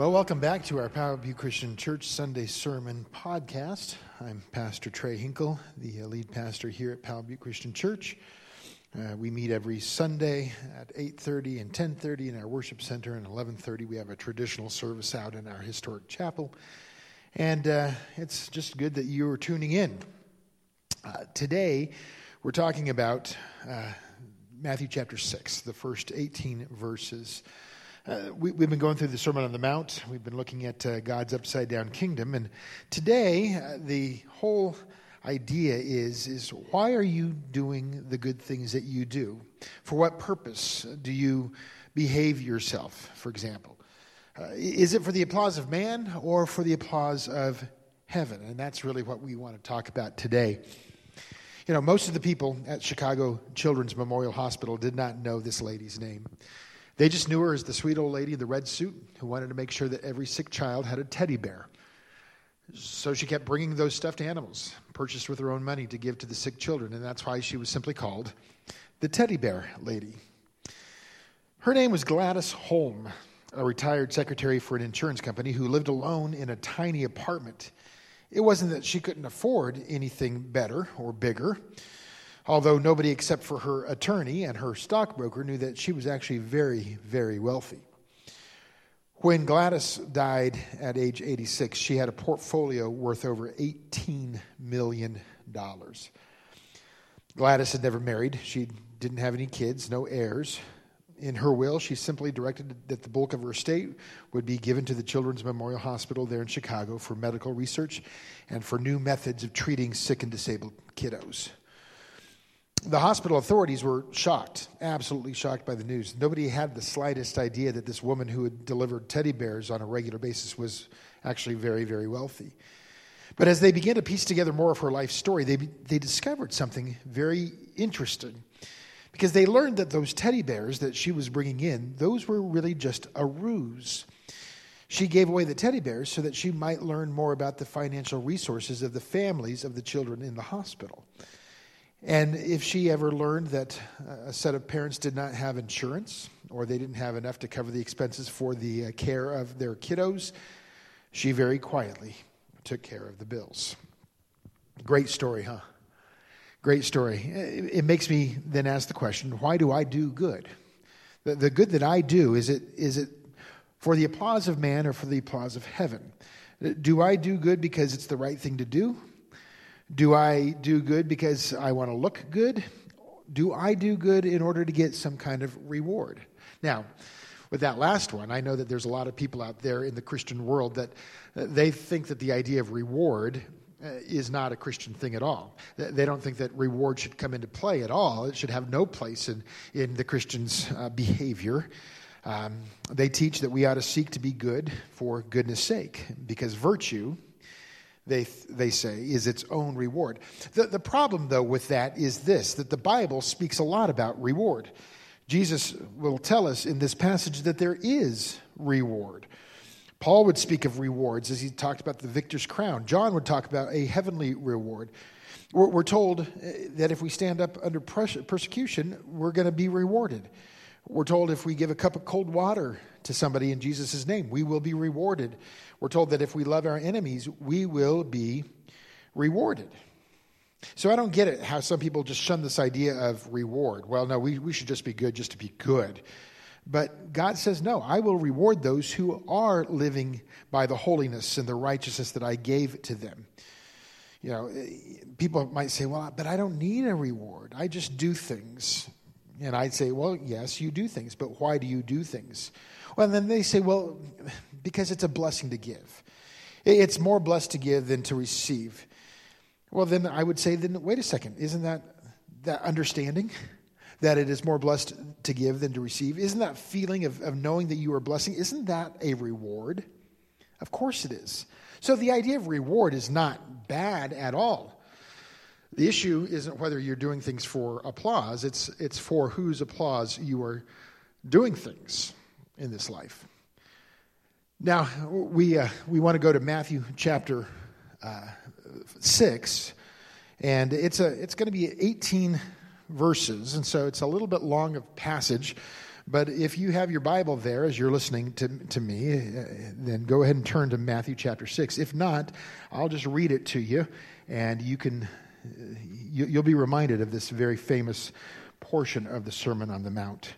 Well, welcome back to our Powell Butte Christian Church Sunday Sermon podcast. I'm Pastor Trey Hinkle, the lead pastor here at Powell Butte Christian Church. Uh, we meet every Sunday at 8:30 and 10:30 in our worship center, and 11:30 we have a traditional service out in our historic chapel. And uh, it's just good that you are tuning in. Uh, today, we're talking about uh, Matthew chapter 6, the first 18 verses. Uh, we, have been going through the Sermon on the Mount. We've been looking at uh, God's upside down kingdom. And today, uh, the whole idea is, is why are you doing the good things that you do? For what purpose do you behave yourself, for example? Uh, is it for the applause of man or for the applause of heaven? And that's really what we want to talk about today. You know, most of the people at Chicago Children's Memorial Hospital did not know this lady's name. They just knew her as the sweet old lady in the red suit who wanted to make sure that every sick child had a teddy bear. So she kept bringing those stuffed animals, purchased with her own money, to give to the sick children, and that's why she was simply called the teddy bear lady. Her name was Gladys Holm, a retired secretary for an insurance company who lived alone in a tiny apartment. It wasn't that she couldn't afford anything better or bigger although nobody except for her attorney and her stockbroker knew that she was actually very, very wealthy. When Gladys died at age 86, she had a portfolio worth over $18 million. Gladys had never married. She didn't have any kids, no heirs. In her will, she simply directed that the bulk of her estate would be given to the Children's Memorial Hospital there in Chicago for medical research and for new methods of treating sick and disabled kiddos the hospital authorities were shocked, absolutely shocked by the news. Nobody had the slightest idea that this woman who had delivered teddy bears on a regular basis was actually very, very wealthy. But as they began to piece together more of her life story, they, they discovered something very interesting. Because they learned that those teddy bears that she was bringing in, those were really just a ruse. She gave away the teddy bears so that she might learn more about the financial resources of the families of the children in the hospital. And if she ever learned that a set of parents did not have insurance or they didn't have enough to cover the expenses for the uh, care of their kiddos, she very quietly took care of the bills. Great story, huh? Great story. It makes me then ask the question why do I do good? The, the good that I do, is it, is it for the applause of man or for the applause of heaven? Do I do good because it's the right thing to do? Do I do good because I want to look good? Do I do good in order to get some kind of reward? Now, with that last one, I know that there's a lot of people out there in the Christian world that uh, they think that the idea of reward uh, is not a Christian thing at all. They don't think that reward should come into play at all. It should have no place in, in the Christian's uh, behavior. Um, they teach that we ought to seek to be good for goodness sake, because virtue they, they say, is its own reward. The, the problem, though, with that is this that the Bible speaks a lot about reward. Jesus will tell us in this passage that there is reward. Paul would speak of rewards as he talked about the victor's crown. John would talk about a heavenly reward. We're, we're told uh, that if we stand up under persecution, we're going to be rewarded. We're told if we give a cup of cold water to somebody in Jesus' name, we will be rewarded. We're told that if we love our enemies, we will be rewarded. So I don't get it how some people just shun this idea of reward. Well, no, we, we should just be good just to be good. But God says, no, I will reward those who are living by the holiness and the righteousness that I gave to them. You know, people might say, well, but I don't need a reward. I just do things. And I'd say, well, yes, you do things, but why do you do things? Well, then they say, well, because it's a blessing to give. It's more blessed to give than to receive. Well, then I would say, then wait a second, isn't that that understanding that it is more blessed to give than to receive? Isn't that feeling of, of knowing that you are blessing, isn't that a reward? Of course it is. So the idea of reward is not bad at all. The issue isn't whether you're doing things for applause, it's, it's for whose applause you are doing things in this life. Now, we, uh, we want to go to Matthew chapter uh, 6, and it's, a, it's going to be 18 verses, and so it's a little bit long of passage, But if you have your Bible there as you're listening to, to me, uh, then go ahead and turn to Matthew chapter 6. If not, I'll just read it to you, and you can, you, you'll be reminded of this very famous portion of the Sermon on the Mount.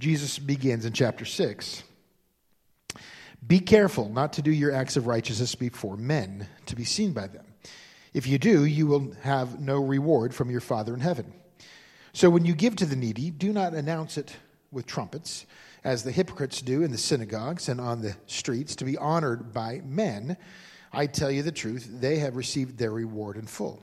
Jesus begins in chapter 6. Be careful not to do your acts of righteousness before men, to be seen by them. If you do, you will have no reward from your Father in heaven. So when you give to the needy, do not announce it with trumpets, as the hypocrites do in the synagogues and on the streets, to be honored by men. I tell you the truth, they have received their reward in full.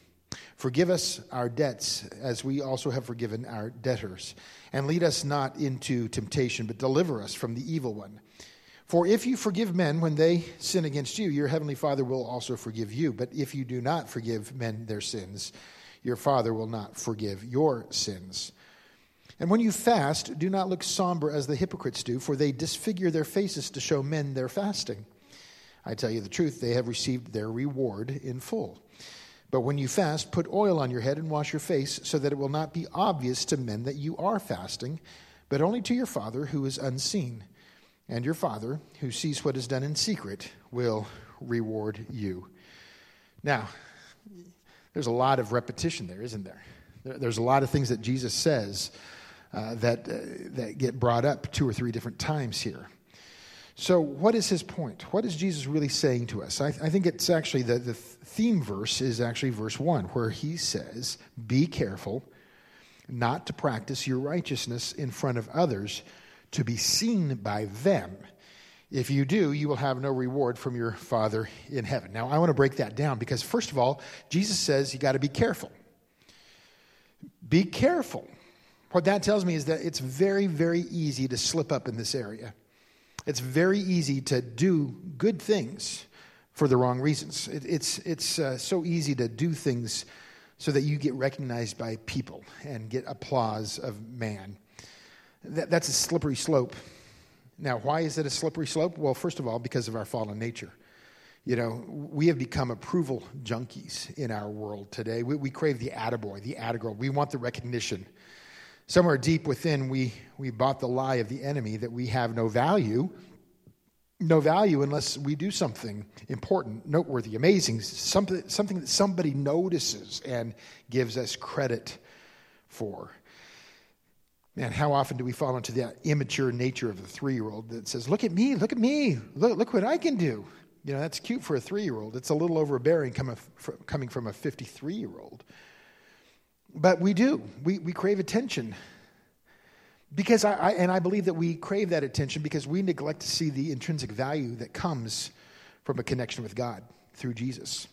Forgive us our debts as we also have forgiven our debtors. And lead us not into temptation, but deliver us from the evil one. For if you forgive men when they sin against you, your heavenly Father will also forgive you. But if you do not forgive men their sins, your Father will not forgive your sins. And when you fast, do not look somber as the hypocrites do, for they disfigure their faces to show men their fasting. I tell you the truth, they have received their reward in full. But when you fast, put oil on your head and wash your face, so that it will not be obvious to men that you are fasting, but only to your Father who is unseen and your Father, who sees what is done in secret, will reward you. Now, there's a lot of repetition there, isn't there? There's a lot of things that Jesus says uh, that, uh, that get brought up two or three different times here. So, what is his point? What is Jesus really saying to us? I, I think it's actually the, the theme verse is actually verse 1, where he says, Be careful not to practice your righteousness in front of others to be seen by them. If you do, you will have no reward from your Father in heaven. Now, I want to break that down because, first of all, Jesus says you got to be careful. Be careful. What that tells me is that it's very, very easy to slip up in this area. It's very easy to do good things for the wrong reasons. It, it's it's uh, so easy to do things so that you get recognized by people and get applause of man. That, that's a slippery slope. Now, why is it a slippery slope? Well, first of all, because of our fallen nature. You know, we have become approval junkies in our world today. We, we crave the attaboy, the attagirl. We want the recognition. Somewhere deep within, we, we bought the lie of the enemy that we have no value, no value unless we do something important, noteworthy, amazing, something, something that somebody notices and gives us credit for. Man, how often do we fall into that immature nature of the three year old that says, Look at me, look at me, look, look what I can do? You know, that's cute for a three year old. It's a little overbearing coming from a 53 year old. But we do. We, we crave attention. Because I, I, and I believe that we crave that attention because we neglect to see the intrinsic value that comes from a connection with God through Jesus.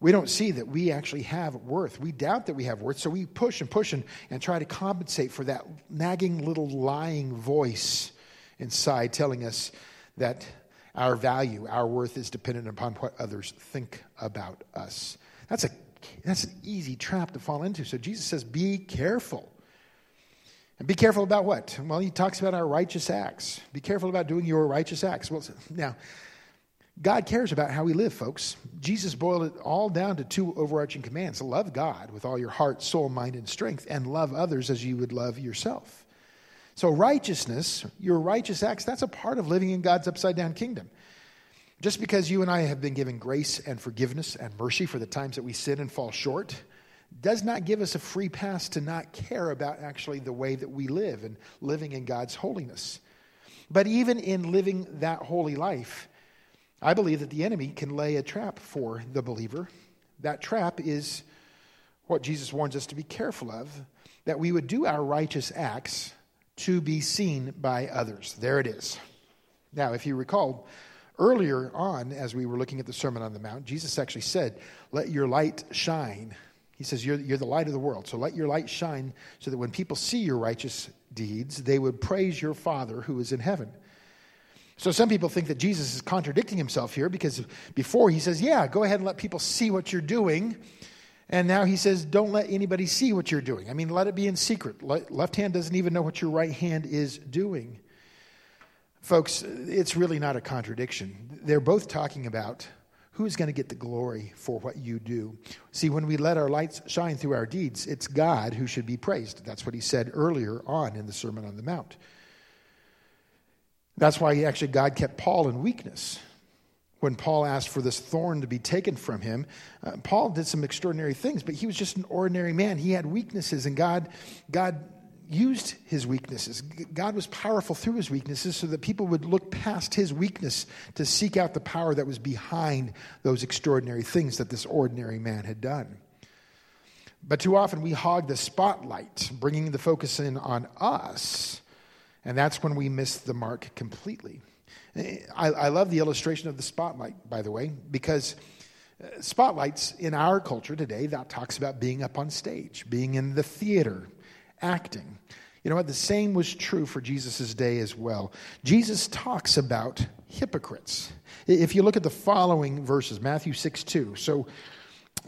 We don't see that we actually have worth. We doubt that we have worth, so we push and push and, and try to compensate for that nagging little lying voice inside telling us that our value, our worth is dependent upon what others think about us. That's, a, that's an easy trap to fall into. So Jesus says, be careful. And be careful about what? Well, he talks about our righteous acts. Be careful about doing your righteous acts. Well, now, God cares about how we live, folks. Jesus boiled it all down to two overarching commands love God with all your heart, soul, mind, and strength, and love others as you would love yourself. So, righteousness, your righteous acts, that's a part of living in God's upside down kingdom. Just because you and I have been given grace and forgiveness and mercy for the times that we sin and fall short, does not give us a free pass to not care about actually the way that we live and living in God's holiness. But even in living that holy life, I believe that the enemy can lay a trap for the believer. That trap is what Jesus warns us to be careful of that we would do our righteous acts to be seen by others. There it is. Now, if you recall, earlier on, as we were looking at the Sermon on the Mount, Jesus actually said, Let your light shine. He says, you're, you're the light of the world. So let your light shine so that when people see your righteous deeds, they would praise your Father who is in heaven. So some people think that Jesus is contradicting himself here because before he says, Yeah, go ahead and let people see what you're doing. And now he says, Don't let anybody see what you're doing. I mean, let it be in secret. Left hand doesn't even know what your right hand is doing. Folks, it's really not a contradiction. They're both talking about who's going to get the glory for what you do. See, when we let our lights shine through our deeds, it's God who should be praised. That's what he said earlier on in the Sermon on the Mount. That's why actually God kept Paul in weakness. When Paul asked for this thorn to be taken from him, uh, Paul did some extraordinary things, but he was just an ordinary man. He had weaknesses, and God, God used his weaknesses. God was powerful through his weaknesses so that people would look past his weakness to seek out the power that was behind those extraordinary things that this ordinary man had done. But too often we hog the spotlight, bringing the focus in on us and that's when we miss the mark completely. I, I love the illustration of the spotlight, by the way, because uh, spotlights in our culture today, that talks about being up on stage, being in the theater, acting. You know what? The same was true for Jesus' day as well. Jesus talks about hypocrites. If you look at the following verses, Matthew 6 2. So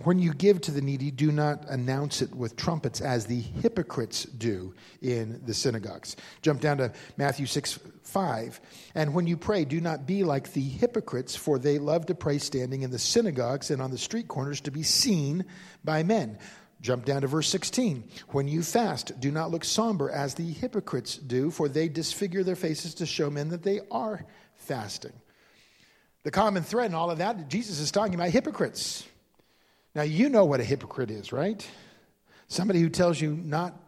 when you give to the needy, do not announce it with trumpets as the hypocrites do in the synagogues. Jump down to Matthew 6 5. And when you pray, do not be like the hypocrites, for they love to pray standing in the synagogues and on the street corners to be seen by men. Jump down to verse 16. When you fast, do not look somber as the hypocrites do, for they disfigure their faces to show men that they are fasting. The common thread in all of that, Jesus is talking about hypocrites. Now, you know what a hypocrite is, right? Somebody who tells you not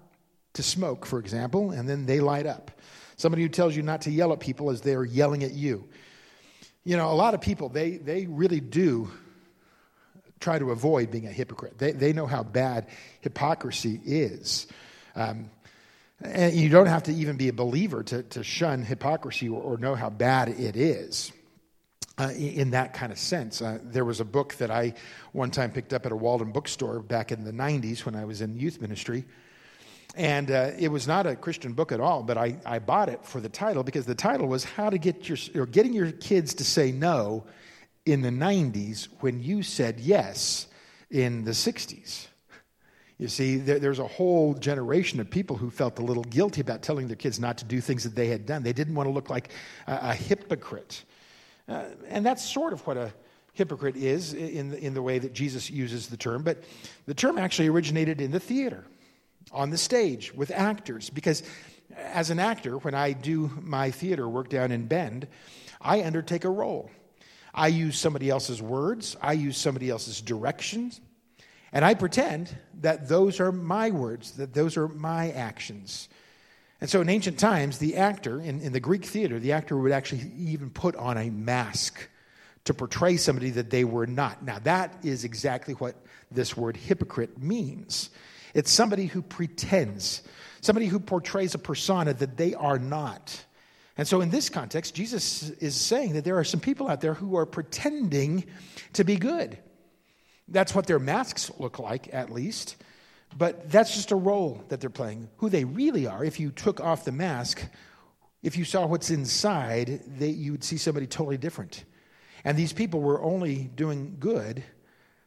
to smoke, for example, and then they light up. Somebody who tells you not to yell at people as they're yelling at you. You know, a lot of people, they, they really do try to avoid being a hypocrite. They, they know how bad hypocrisy is. Um, and you don't have to even be a believer to, to shun hypocrisy or, or know how bad it is uh, in that kind of sense. Uh, there was a book that I one time picked up at a Walden bookstore back in the 90s when I was in youth ministry. And uh, it was not a Christian book at all, but I, I bought it for the title because the title was How to Get Your, or Getting Your Kids to Say No in the 90s when you said yes in the 60s. You see, there, there's a whole generation of people who felt a little guilty about telling their kids not to do things that they had done. They didn't want to look like a, a hypocrite. Uh, and that's sort of what a hypocrite is in the, in the way that Jesus uses the term. But the term actually originated in the theater, on the stage, with actors. Because as an actor, when I do my theater work down in Bend, I undertake a role. I use somebody else's words, I use somebody else's directions, and I pretend that those are my words, that those are my actions. And so in ancient times, the actor, in, in the Greek theater, the actor would actually even put on a mask to portray somebody that they were not. Now, that is exactly what this word hypocrite means it's somebody who pretends, somebody who portrays a persona that they are not. And so, in this context, Jesus is saying that there are some people out there who are pretending to be good. That's what their masks look like, at least. But that's just a role that they're playing. Who they really are, if you took off the mask, if you saw what's inside, they, you would see somebody totally different. And these people were only doing good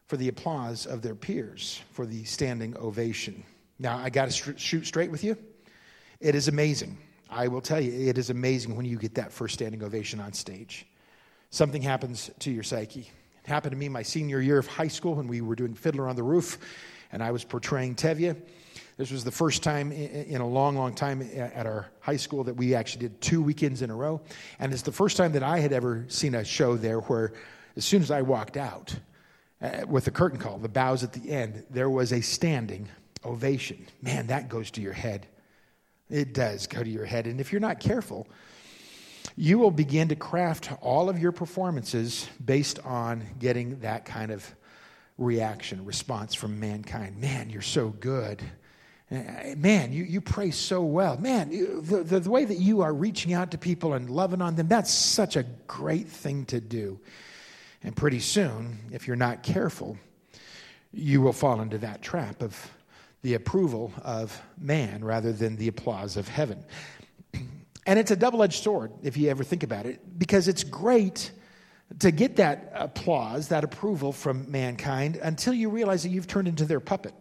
for the applause of their peers, for the standing ovation. Now, I got to shoot straight with you. It is amazing. I will tell you, it is amazing when you get that first standing ovation on stage. Something happens to your psyche. It happened to me my senior year of high school when we were doing Fiddler on the Roof and I was portraying Tevye. This was the first time in a long, long time at our high school that we actually did two weekends in a row. And it's the first time that I had ever seen a show there where, as soon as I walked out uh, with the curtain call, the bows at the end, there was a standing ovation. Man, that goes to your head. It does go to your head. And if you're not careful, you will begin to craft all of your performances based on getting that kind of reaction, response from mankind. Man, you're so good. Eh, man, you, you pray so well. Man, the, the, the way that you are reaching out to people and loving on them, that's such a great thing to do. And pretty soon, if you're not careful, you will fall into that trap of the approval of man rather than the applause of heaven. And it's a double edged sword, if you ever think about it, because it's great to get that applause, that approval from mankind until you realize that you've turned into their puppet.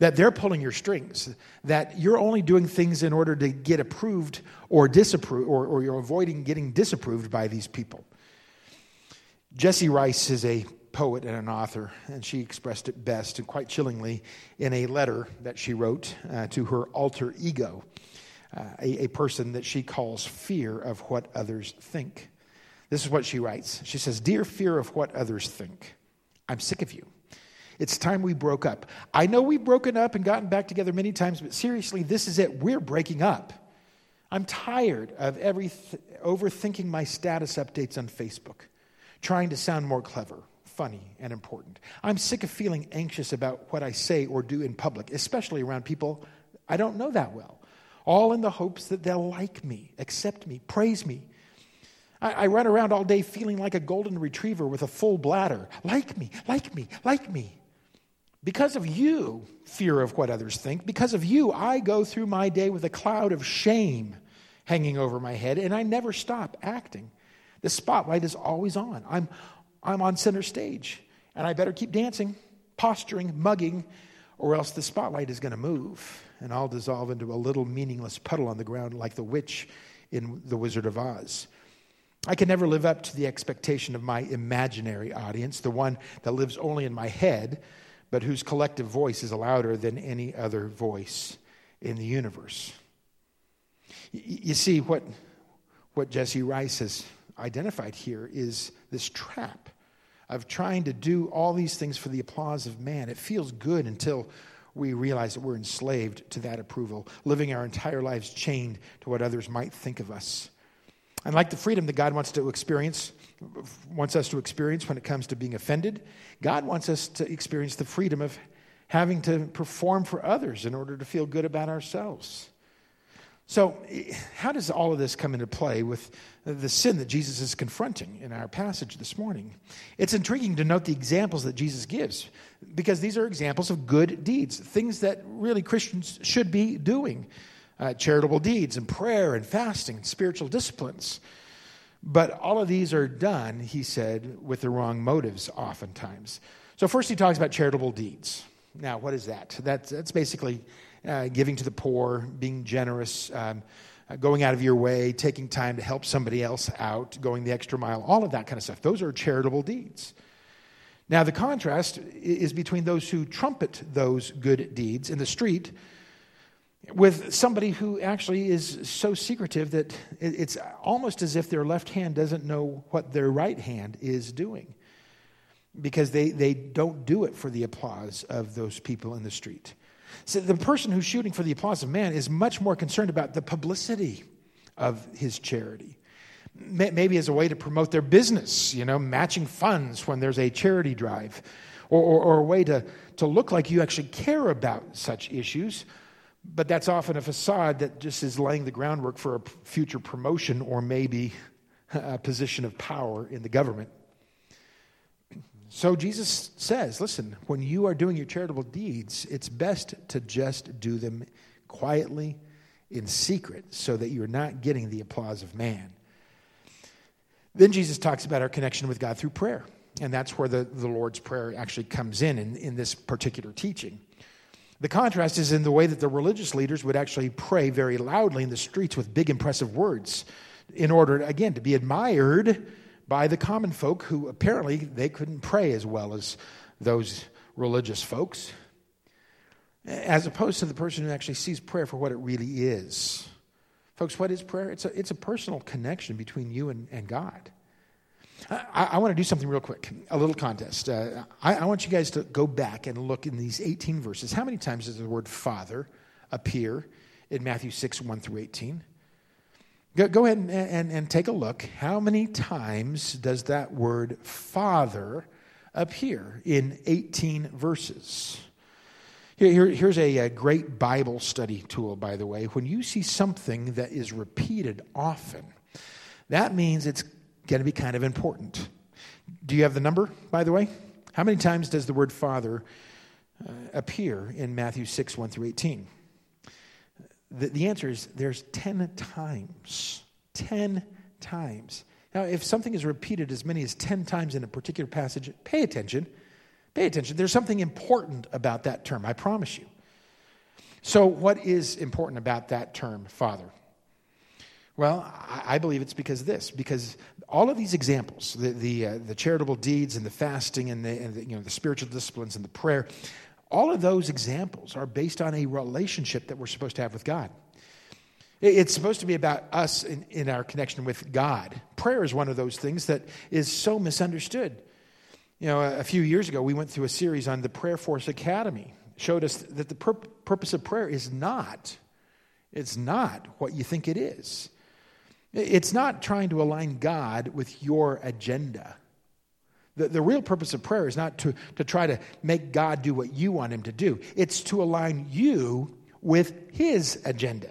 That they're pulling your strings, that you're only doing things in order to get approved or disapproved, or, or you're avoiding getting disapproved by these people. Jesse Rice is a poet and an author, and she expressed it best and quite chillingly in a letter that she wrote uh, to her alter ego, uh, a, a person that she calls fear of what others think. This is what she writes. She says, Dear fear of what others think, I'm sick of you. It's time we broke up. I know we've broken up and gotten back together many times, but seriously, this is it. We're breaking up. I'm tired of every th- overthinking my status updates on Facebook, trying to sound more clever, funny, and important. I'm sick of feeling anxious about what I say or do in public, especially around people I don't know that well, all in the hopes that they'll like me, accept me, praise me, I, I run around all day feeling like a golden retriever with a full bladder. Like me, like me, like me. Because of you, fear of what others think, because of you, I go through my day with a cloud of shame hanging over my head, and I never stop acting. The spotlight is always on. I'm, I'm on center stage, and I better keep dancing, posturing, mugging, or else the spotlight is going to move, and I'll dissolve into a little meaningless puddle on the ground like the witch in The Wizard of Oz. I can never live up to the expectation of my imaginary audience, the one that lives only in my head, but whose collective voice is louder than any other voice in the universe. You see, what, what Jessie Rice has identified here is this trap of trying to do all these things for the applause of man. It feels good until we realize that we're enslaved to that approval, living our entire lives chained to what others might think of us. And like the freedom that God wants to experience, wants us to experience when it comes to being offended, God wants us to experience the freedom of having to perform for others in order to feel good about ourselves. So, eh, how does all of this come into play with the sin that Jesus is confronting in our passage this morning? It's intriguing to note the examples that Jesus gives because these are examples of good deeds, things that really Christians should be doing uh, charitable deeds and prayer and fasting and spiritual disciplines. But all of these are done, he said, with the wrong motives oftentimes. So, first, he talks about charitable deeds. Now, what is that? That's, that's basically uh, giving to the poor, being generous, um, Uh, going out of your way, taking time to help somebody else out, going the extra mile, all of that kind of stuff. Those are charitable deeds. Now, the contrast is between those who trumpet those good deeds in the street with somebody who actually is so secretive that it's almost as if their left hand doesn't know what their right hand is doing because they, they don't do it for the applause of those people in the street. So the person who's shooting for the applause of man is much more concerned about the publicity of his charity. Maybe as a way to promote their business, you know, matching funds when there's a charity drive, or, or, or a way to, to look like you actually care about such issues but that's often a facade that just is laying the groundwork for a future promotion or maybe a position of power in the government. So Jesus says, listen, when you are doing your charitable deeds, it's best to just do them quietly in secret so that you're not getting the applause of man. Then Jesus talks about our connection with God through prayer. And that's where the, the Lord's Prayer actually comes in, in in this particular teaching. The contrast is in the way that the religious leaders would actually pray very loudly in the streets with big, impressive words in order, again, to be admired by the common folk who apparently they couldn't pray as well as those religious folks, as opposed to the person who actually sees prayer for what it really is. Folks, what is prayer? It's a, it's a personal connection between you and, and God. I, I want to do something real quick, a little contest. Uh, I, I, want you guys to go back and look in these 18 verses. How many times does the word Father appear in Matthew 6, 1 through 18? Go, go ahead and, and, and take a look. How many times does that word Father appear in 18 verses? Here, here, here's a, a great Bible study tool, by the way. When you see something that is repeated often, that means it's going to be kind of important. Do you have the number, by the way? How many times does the word Father uh, appear in Matthew 6, 1 through 18? The, the answer is there's 10 times. 10 times. Now, if something is repeated as many as 10 times in a particular passage, pay attention. Pay attention. There's something important about that term, I promise you. So, what is important about that term, Father? Well, I believe it's because of this, because all of these examples, the, the, uh, the charitable deeds and the fasting and, the, and the, you know, the spiritual disciplines and the prayer, all of those examples are based on a relationship that we're supposed to have with God. It's supposed to be about us in, in our connection with God. Prayer is one of those things that is so misunderstood. You know, a, a few years ago, we went through a series on the Prayer Force Academy. Showed us that the pur- purpose of prayer is not, it's not what you think it is. It's not trying to align God with your agenda. The, the real purpose of prayer is not to, to try to make God do what you want him to do, it's to align you with his agenda.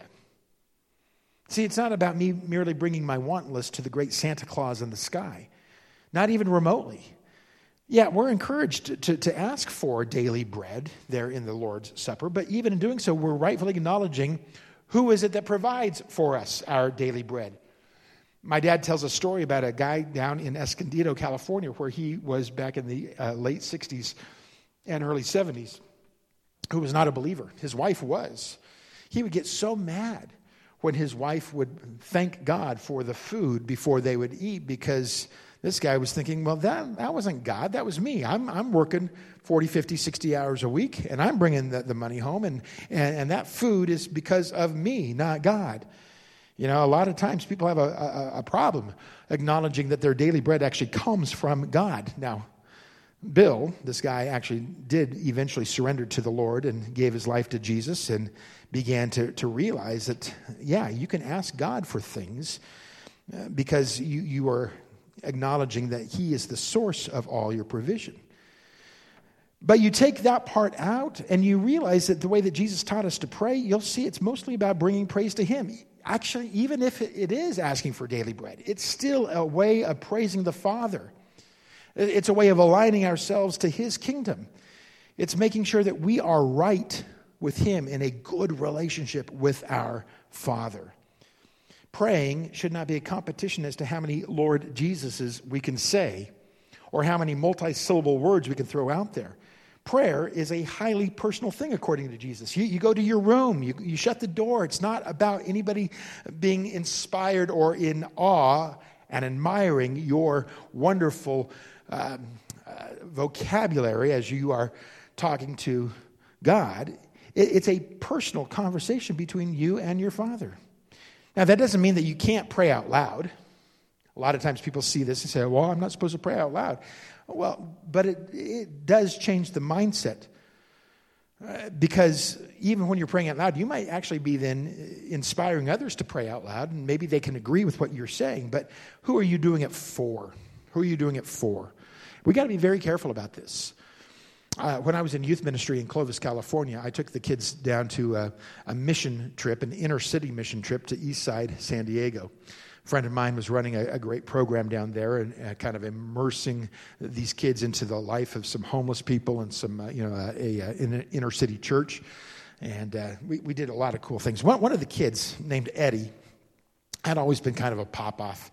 See, it's not about me merely bringing my want list to the great Santa Claus in the sky, not even remotely. Yeah, we're encouraged to, to ask for daily bread there in the Lord's Supper, but even in doing so, we're rightfully acknowledging who is it that provides for us our daily bread. My dad tells a story about a guy down in Escondido, California, where he was back in the uh, late 60s and early 70s, who was not a believer. His wife was. He would get so mad when his wife would thank God for the food before they would eat because this guy was thinking, well, that, that wasn't God, that was me. I'm, I'm working 40, 50, 60 hours a week, and I'm bringing the, the money home, and, and, and that food is because of me, not God. You know, a lot of times people have a, a, a problem acknowledging that their daily bread actually comes from God. Now, Bill, this guy actually did eventually surrender to the Lord and gave his life to Jesus and began to, to realize that, yeah, you can ask God for things uh, because you, you are acknowledging that He is the source of all your provision. But you take that part out and you realize that the way that Jesus taught us to pray, you'll see it's mostly about bringing praise to Him actually, even if it is asking for daily bread, it's still a way of praising the Father. It's a way of aligning ourselves to His kingdom. It's making sure that we are right with Him in a good relationship with our Father. Praying should not be a competition as to how many Lord Jesuses we can say or how many multi-syllable words we can throw out there. Prayer is a highly personal thing, according to Jesus. You, you go to your room, you, you shut the door. It's not about anybody being inspired or in awe and admiring your wonderful um, uh, vocabulary as you are talking to God. It, it's a personal conversation between you and your Father. Now, that doesn't mean that you can't pray out loud. A lot of times people see this and say, well, I'm not supposed to pray out loud. Well, but it, it does change the mindset. Uh, because even when you're praying out loud, you might actually be then inspiring others to pray out loud, and maybe they can agree with what you're saying. But who are you doing it for? Who are you doing it for? We got to be very careful about this. Uh, when I was in youth ministry in Clovis, California, I took the kids down to a, a mission trip, an inner city mission trip to East Side San Diego friend of mine was running a, a great program down there and uh, kind of immersing these kids into the life of some homeless people and some, uh, you know, uh, a, a, a, inner city church. And uh, we, we did a lot of cool things. One, one of the kids, named Eddie, had always been kind of a pop off.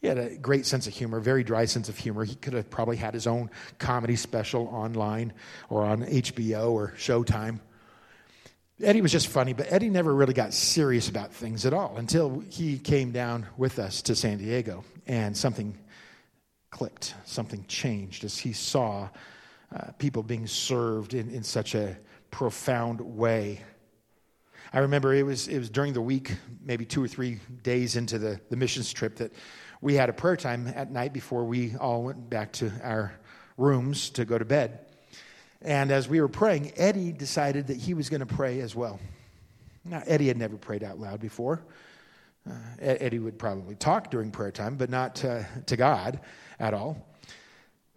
He had a great sense of humor, very dry sense of humor. He could have probably had his own comedy special online or on HBO or Showtime. Eddie was just funny, but Eddie never really got serious about things at all until he came down with us to San Diego and something clicked, something changed as he saw uh, people being served in, in such a profound way. I remember it was, it was during the week, maybe two or three days into the, the missions trip, that we had a prayer time at night before we all went back to our rooms to go to bed. And as we were praying, Eddie decided that he was going to pray as well. Now, Eddie had never prayed out loud before. Uh, Eddie would probably talk during prayer time, but not uh, to God at all.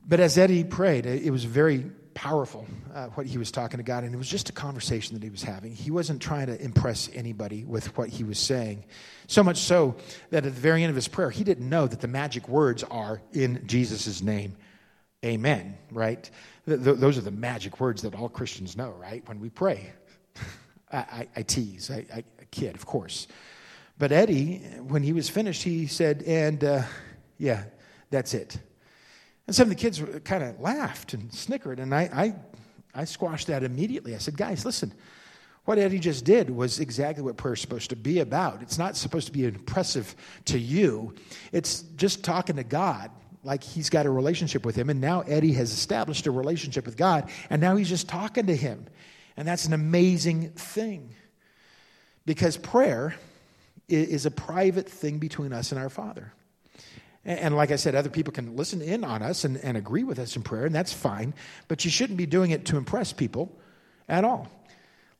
But as Eddie prayed, it was very powerful uh, what he was talking to God, and it was just a conversation that he was having. He wasn't trying to impress anybody with what he was saying. So much so that at the very end of his prayer, he didn't know that the magic words are in Jesus' name, Amen, right? Th- th- those are the magic words that all Christians know, right? When we pray. I, I, I, tease, I, I, kid, of course. But Eddie, when he was finished, he said, and uh, yeah, that's it. And some of the kids kind of laughed and snickered, and I, I, I squashed that immediately. I said, guys, listen, what Eddie just did was exactly what prayer is supposed to be about. It's not supposed to be impressive to you, it's just talking to God like he's got a relationship with him. And now Eddie has established a relationship with God, and now he's just talking to him. And that's an amazing thing because prayer is a private thing between us and our Father. And like I said, other people can listen in on us and, and agree with us in prayer, and that's fine, but you shouldn't be doing it to impress people at all.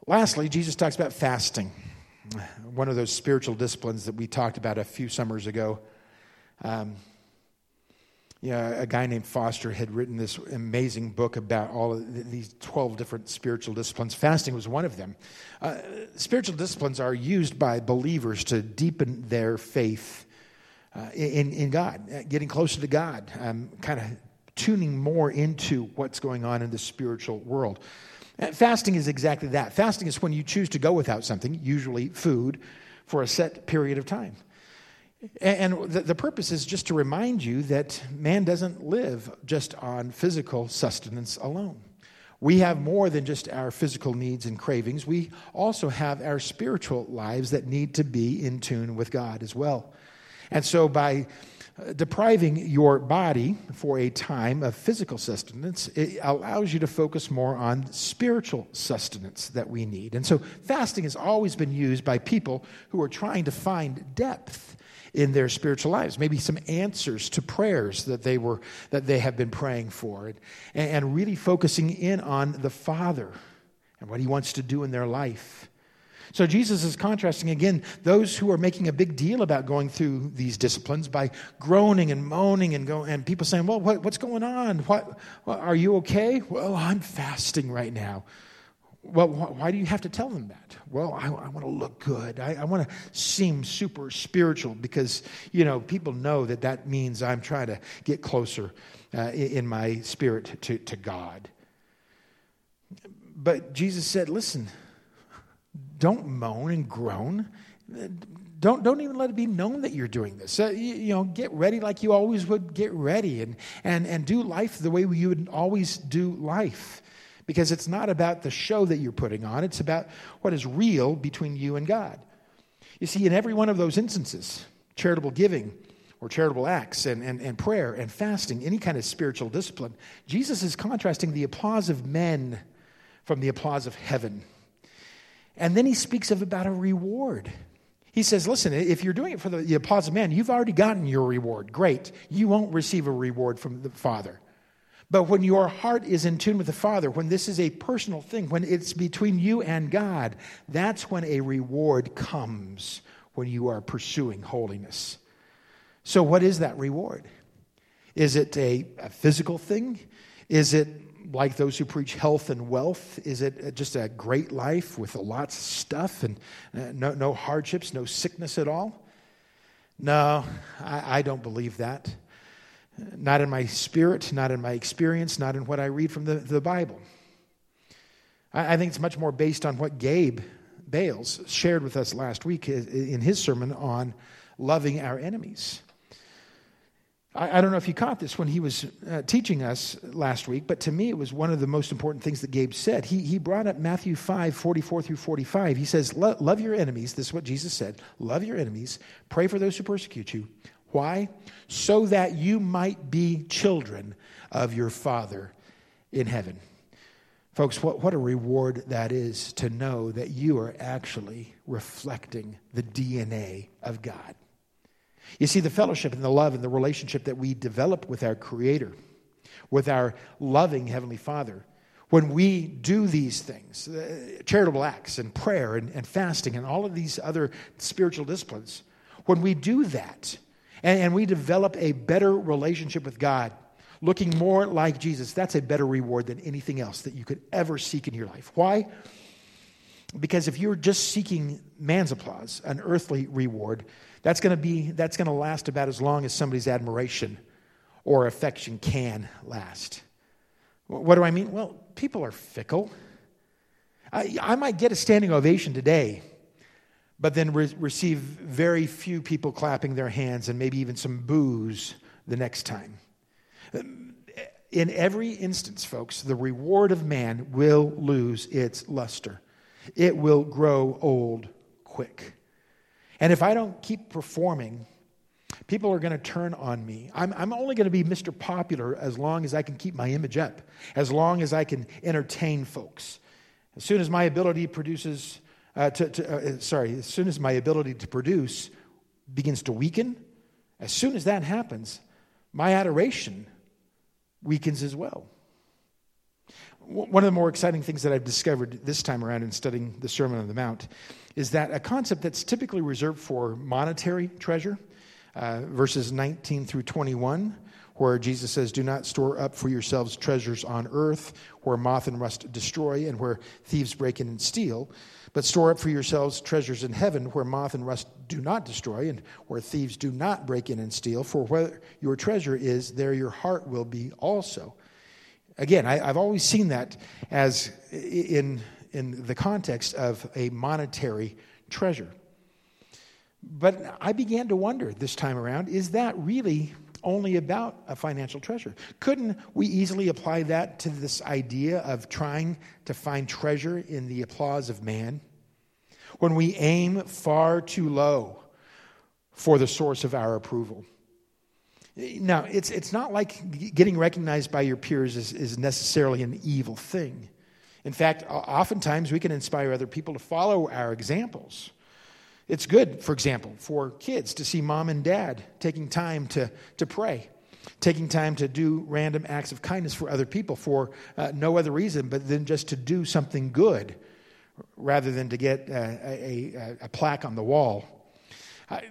Lastly, Jesus talks about fasting, one of those spiritual disciplines that we talked about a few summers ago. Um, a guy named Foster had written this amazing book about all of these 12 different spiritual disciplines. Fasting was one of them. Uh, spiritual disciplines are used by believers to deepen their faith uh, in, in God, uh, getting closer to God, um, kind of tuning more into what's going on in the spiritual world. Uh, fasting is exactly that. Fasting is when you choose to go without something, usually food, for a set period of time. And the, purpose is just to remind you that man doesn't live just on physical sustenance alone. We have more than just our physical needs and cravings. We also have our spiritual lives that need to be in tune with God as well. And so, by uh, depriving your body for a time of physical sustenance, it allows you to focus more on spiritual sustenance that we need. And so, fasting has always been used by people who are trying to find depth in their spiritual lives maybe some answers to prayers that they were that they have been praying for and, and really focusing in on the father and what he wants to do in their life so Jesus is contrasting again those who are making a big deal about going through these disciplines by groaning and moaning and go, and people saying, "Well, what, what's going on? What, are you okay?" Well, I'm fasting right now. Well, why do you have to tell them that? Well, I, I want to look good. I, I want to seem super spiritual because, you know, people know that that means I'm trying to get closer uh, in my spirit to, to God. But Jesus said, listen, don't moan and groan. Don't, don't even let it be known that you're doing this. Uh, you, you, know, get ready like you always would get ready and, and, and do life the way you would always do life. Because it's not about the show that you're putting on, it's about what is real between you and God. You see, in every one of those instances, charitable giving, or charitable acts and, and, and prayer and fasting, any kind of spiritual discipline, Jesus is contrasting the applause of men from the applause of heaven. And then he speaks of about a reward. He says, listen, if you're doing it for the, the applause of man, you've already gotten your reward. Great. You won't receive a reward from the Father. But when your heart is in tune with the Father, when this is a personal thing, when it's between you and God, that's when a reward comes when you are pursuing holiness. So, what is that reward? Is it a, a physical thing? Is it like those who preach health and wealth? Is it just a great life with lots of stuff and uh, no, no hardships, no sickness at all? No, I, I don't believe that. Not in my spirit, not in my experience, not in what I read from the, the Bible. I, I think it's much more based on what Gabe Bales shared with us last week in his sermon on loving our enemies. I, I don't know if you caught this when he was uh, teaching us last week, but to me it was one of the most important things that Gabe said. He, he brought up Matthew 5 44 through 45. He says, Love your enemies. This is what Jesus said. Love your enemies. Pray for those who persecute you. Why? So that you might be children of your Father in heaven. Folks, what, what a reward that is to know that you are actually reflecting the DNA of God. You see, the fellowship and the love and the relationship that we develop with our Creator, with our loving Heavenly Father, when we do these things, uh, charitable acts and prayer and, and fasting and all of these other spiritual disciplines, When we do that and, and we develop a better relationship with God, looking more like Jesus, that's a better reward than anything else that you could ever seek in your life. Why? Because if you're just seeking man's applause, an earthly reward, that's going to be that's going to last about as long as somebody's admiration or affection can last. What do I mean? Well, people are fickle. I, I might get a standing ovation today, but then re- receive very few people clapping their hands and maybe even some boos the next time. In every instance, folks, the reward of man will lose its luster. It will grow old quick. And if I don't keep performing, people are going to turn on me. I'm, I'm only going to be Mr. Popular as long as I can keep my image up, as long as I can entertain folks. As soon as my ability produces, uh, to, to, uh, sorry, as soon as my ability to produce begins to weaken, as soon as that happens, my adoration weakens as well. One of the more exciting things that I've discovered this time around in studying the Sermon on the Mount is that a concept that's typically reserved for monetary treasure, uh, verses 19 through 21, where Jesus says, Do not store up for yourselves treasures on earth, where moth and rust destroy, and where thieves break in and steal. But store up for yourselves treasures in heaven, where moth and rust do not destroy, and where thieves do not break in and steal. For where your treasure is, there your heart will be also. Again, I, have always seen that as in, in the context of a monetary treasure. But I began to wonder this time around is that really only about a financial treasure? Couldn't we easily apply that to this idea of trying to find treasure in the applause of man? When we aim far too low for the source of our approval. Now, it's, it's not like getting recognized by your peers is, is necessarily an evil thing. In fact, oftentimes we can inspire other people to follow our examples. It's good, for example, for kids to see mom and dad taking time to, to pray, taking time to do random acts of kindness for other people for uh, no other reason but then just to do something good rather than to get uh, a, a, a plaque on the wall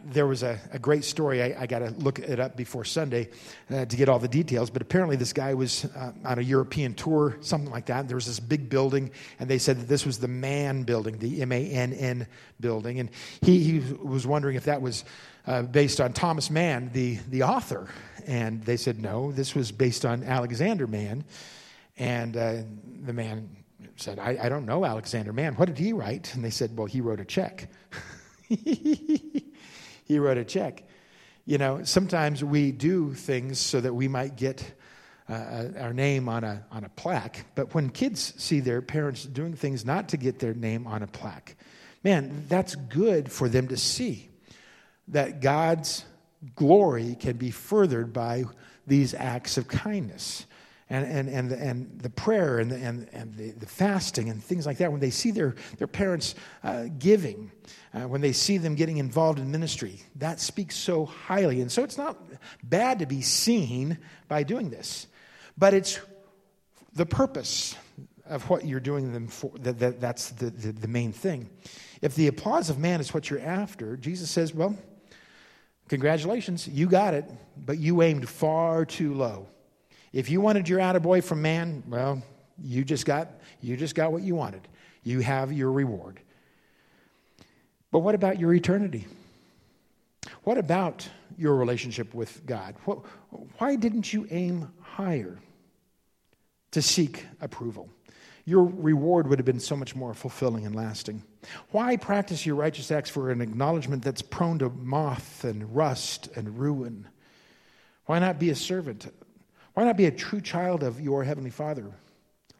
there was a, a, great story. I, I got to look it up before Sunday uh, to get all the details. But apparently, this guy was uh, on a European tour, something like that. There was this big building, and they said that this was the Mann building, the M A N N building. And he, he was wondering if that was uh, based on Thomas Mann, the, the author. And they said, no, this was based on Alexander Mann. And uh, the man said, I, I don't know Alexander Mann. What did he write? And they said, well, he wrote a check. he wrote a check. You know, sometimes we do things so that we might get uh, uh, our name on a, on a plaque, but when kids see their parents doing things not to get their name on a plaque, man, that's good for them to see that God's glory can be furthered by these acts of kindness and, and, and, and the prayer and, the, and, and the, the fasting and things like that, when they see their, their parents uh, giving, uh, when they see them getting involved in ministry, that speaks so highly. And so it's not bad to be seen by doing this, but it's the purpose of what you're doing them for that, that that's the, the, the main thing. If the applause of man is what you're after, Jesus says, well, congratulations, you got it, but you aimed far too low. If you wanted your attaboy from man, well, you just got you just got what you wanted. You have your reward. But what about your eternity? What about your relationship with God? What, why didn't you aim higher to seek approval? Your reward would have been so much more fulfilling and lasting. Why practice your righteous acts for an acknowledgement that's prone to moth and rust and ruin? Why not be a servant why not be a true child of your Heavenly Father?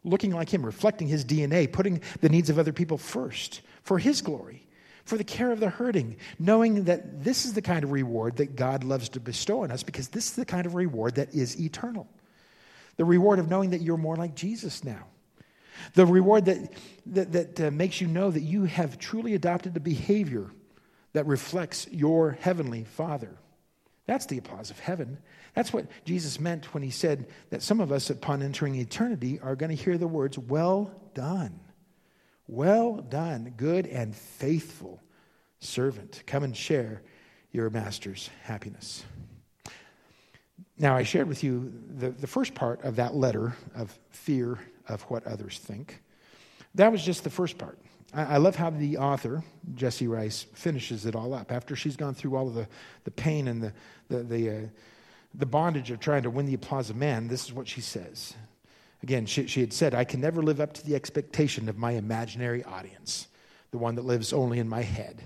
Looking like Him, reflecting His DNA, putting the needs of other people first for His glory, for the care of the hurting, knowing that this is the kind of reward that God loves to bestow on us because this is the kind of reward that is eternal. The reward of knowing that you're more like Jesus now. The reward that, that, that uh, makes you know that you have truly adopted a behavior that reflects your Heavenly Father. That's the applause of heaven. That's what Jesus meant when he said that some of us, upon entering eternity, are going to hear the words, Well done. Well done, good and faithful servant. Come and share your master's happiness. Now, I shared with you the, the first part of that letter of fear of what others think. That was just the first part. I, love how the author, Jessie Rice, finishes it all up. After she's gone through all of the, the pain and the, the, the, uh, the bondage of trying to win the applause of man, this is what she says. Again, she, she had said, I can never live up to the expectation of my imaginary audience, the one that lives only in my head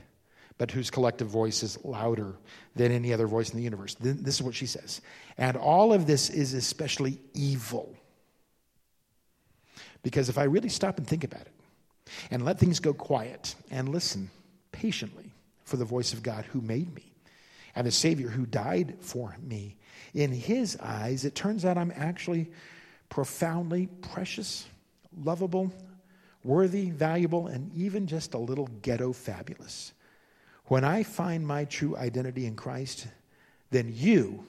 but whose collective voice is louder than any other voice in the universe. This is what she says. And all of this is especially evil. Because if I really stop and think about it and let things go quiet and listen patiently for the voice of God who made me and the Savior who died for me, in His eyes, it turns out I'm actually profoundly precious, lovable, worthy, valuable, and even just a little ghetto fabulous. When I find my true identity in Christ, then you,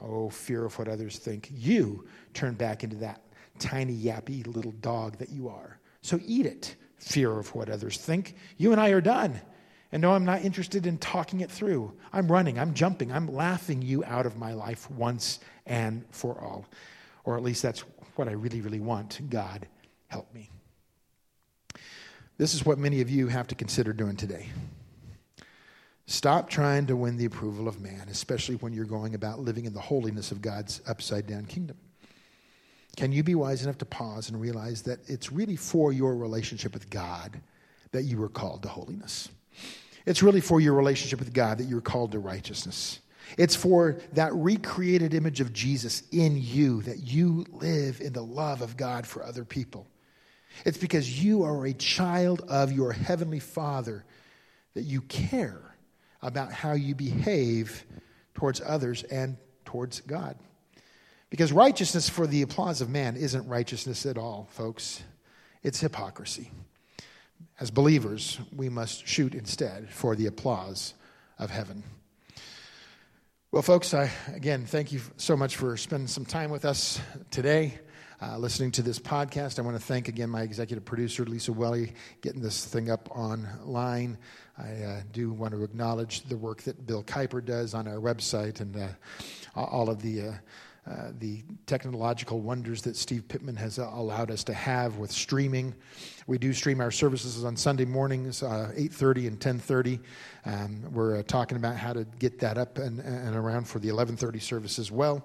oh, fear of what others think, you turn back into that tiny, yappy little dog that you are. So eat it, fear of what others think. You and I are done. And no, I'm not interested in talking it through. I'm running, I'm jumping, I'm laughing you out of my life once and for all. Or at least that's what I really, really want. God, help me. This is what many of you have to consider doing today. Stop trying to win the approval of man, especially when you're going about living in the holiness of God's upside down kingdom. Can you be wise enough to pause and realize that it's really for your relationship with God that you were called to holiness? It's really for your relationship with God that you're called to righteousness. It's for that recreated image of Jesus in you that you live in the love of God for other people. It's because you are a child of your heavenly Father that you care about how you behave towards others and towards God. Because righteousness for the applause of man isn't righteousness at all, folks. It's hypocrisy. As believers, we must shoot instead for the applause of heaven. Well, folks, I, again, thank you so much for spending some time with us today uh, listening to this podcast. I want to thank again my executive producer, Lisa Welly, getting this thing up online. I uh, do want to acknowledge the work that Bill Kuiper does on our website and uh, all of the. Uh, the technological wonders that Steve Pittman has allowed us to have with streaming. We do stream our services on Sunday mornings, uh, 8.30 and 10.30. Um, we're uh, talking about how to get that up and, and around for the 11.30 service as well.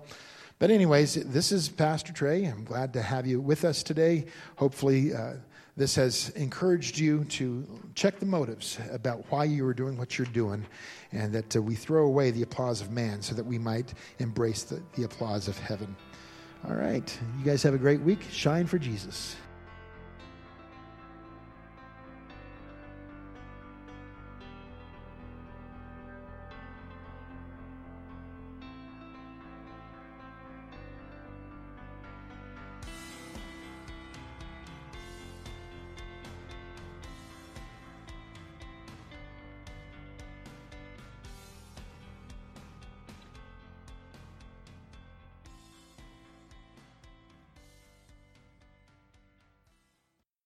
But, anyways, this is Pastor Trey. I'm glad to have you with us today. Hopefully, uh, this has encouraged you to check the motives about why you are doing what you're doing, and that uh, we throw away the applause of man so that we might embrace the, the applause of heaven. All right. You guys have a great week. Shine for Jesus.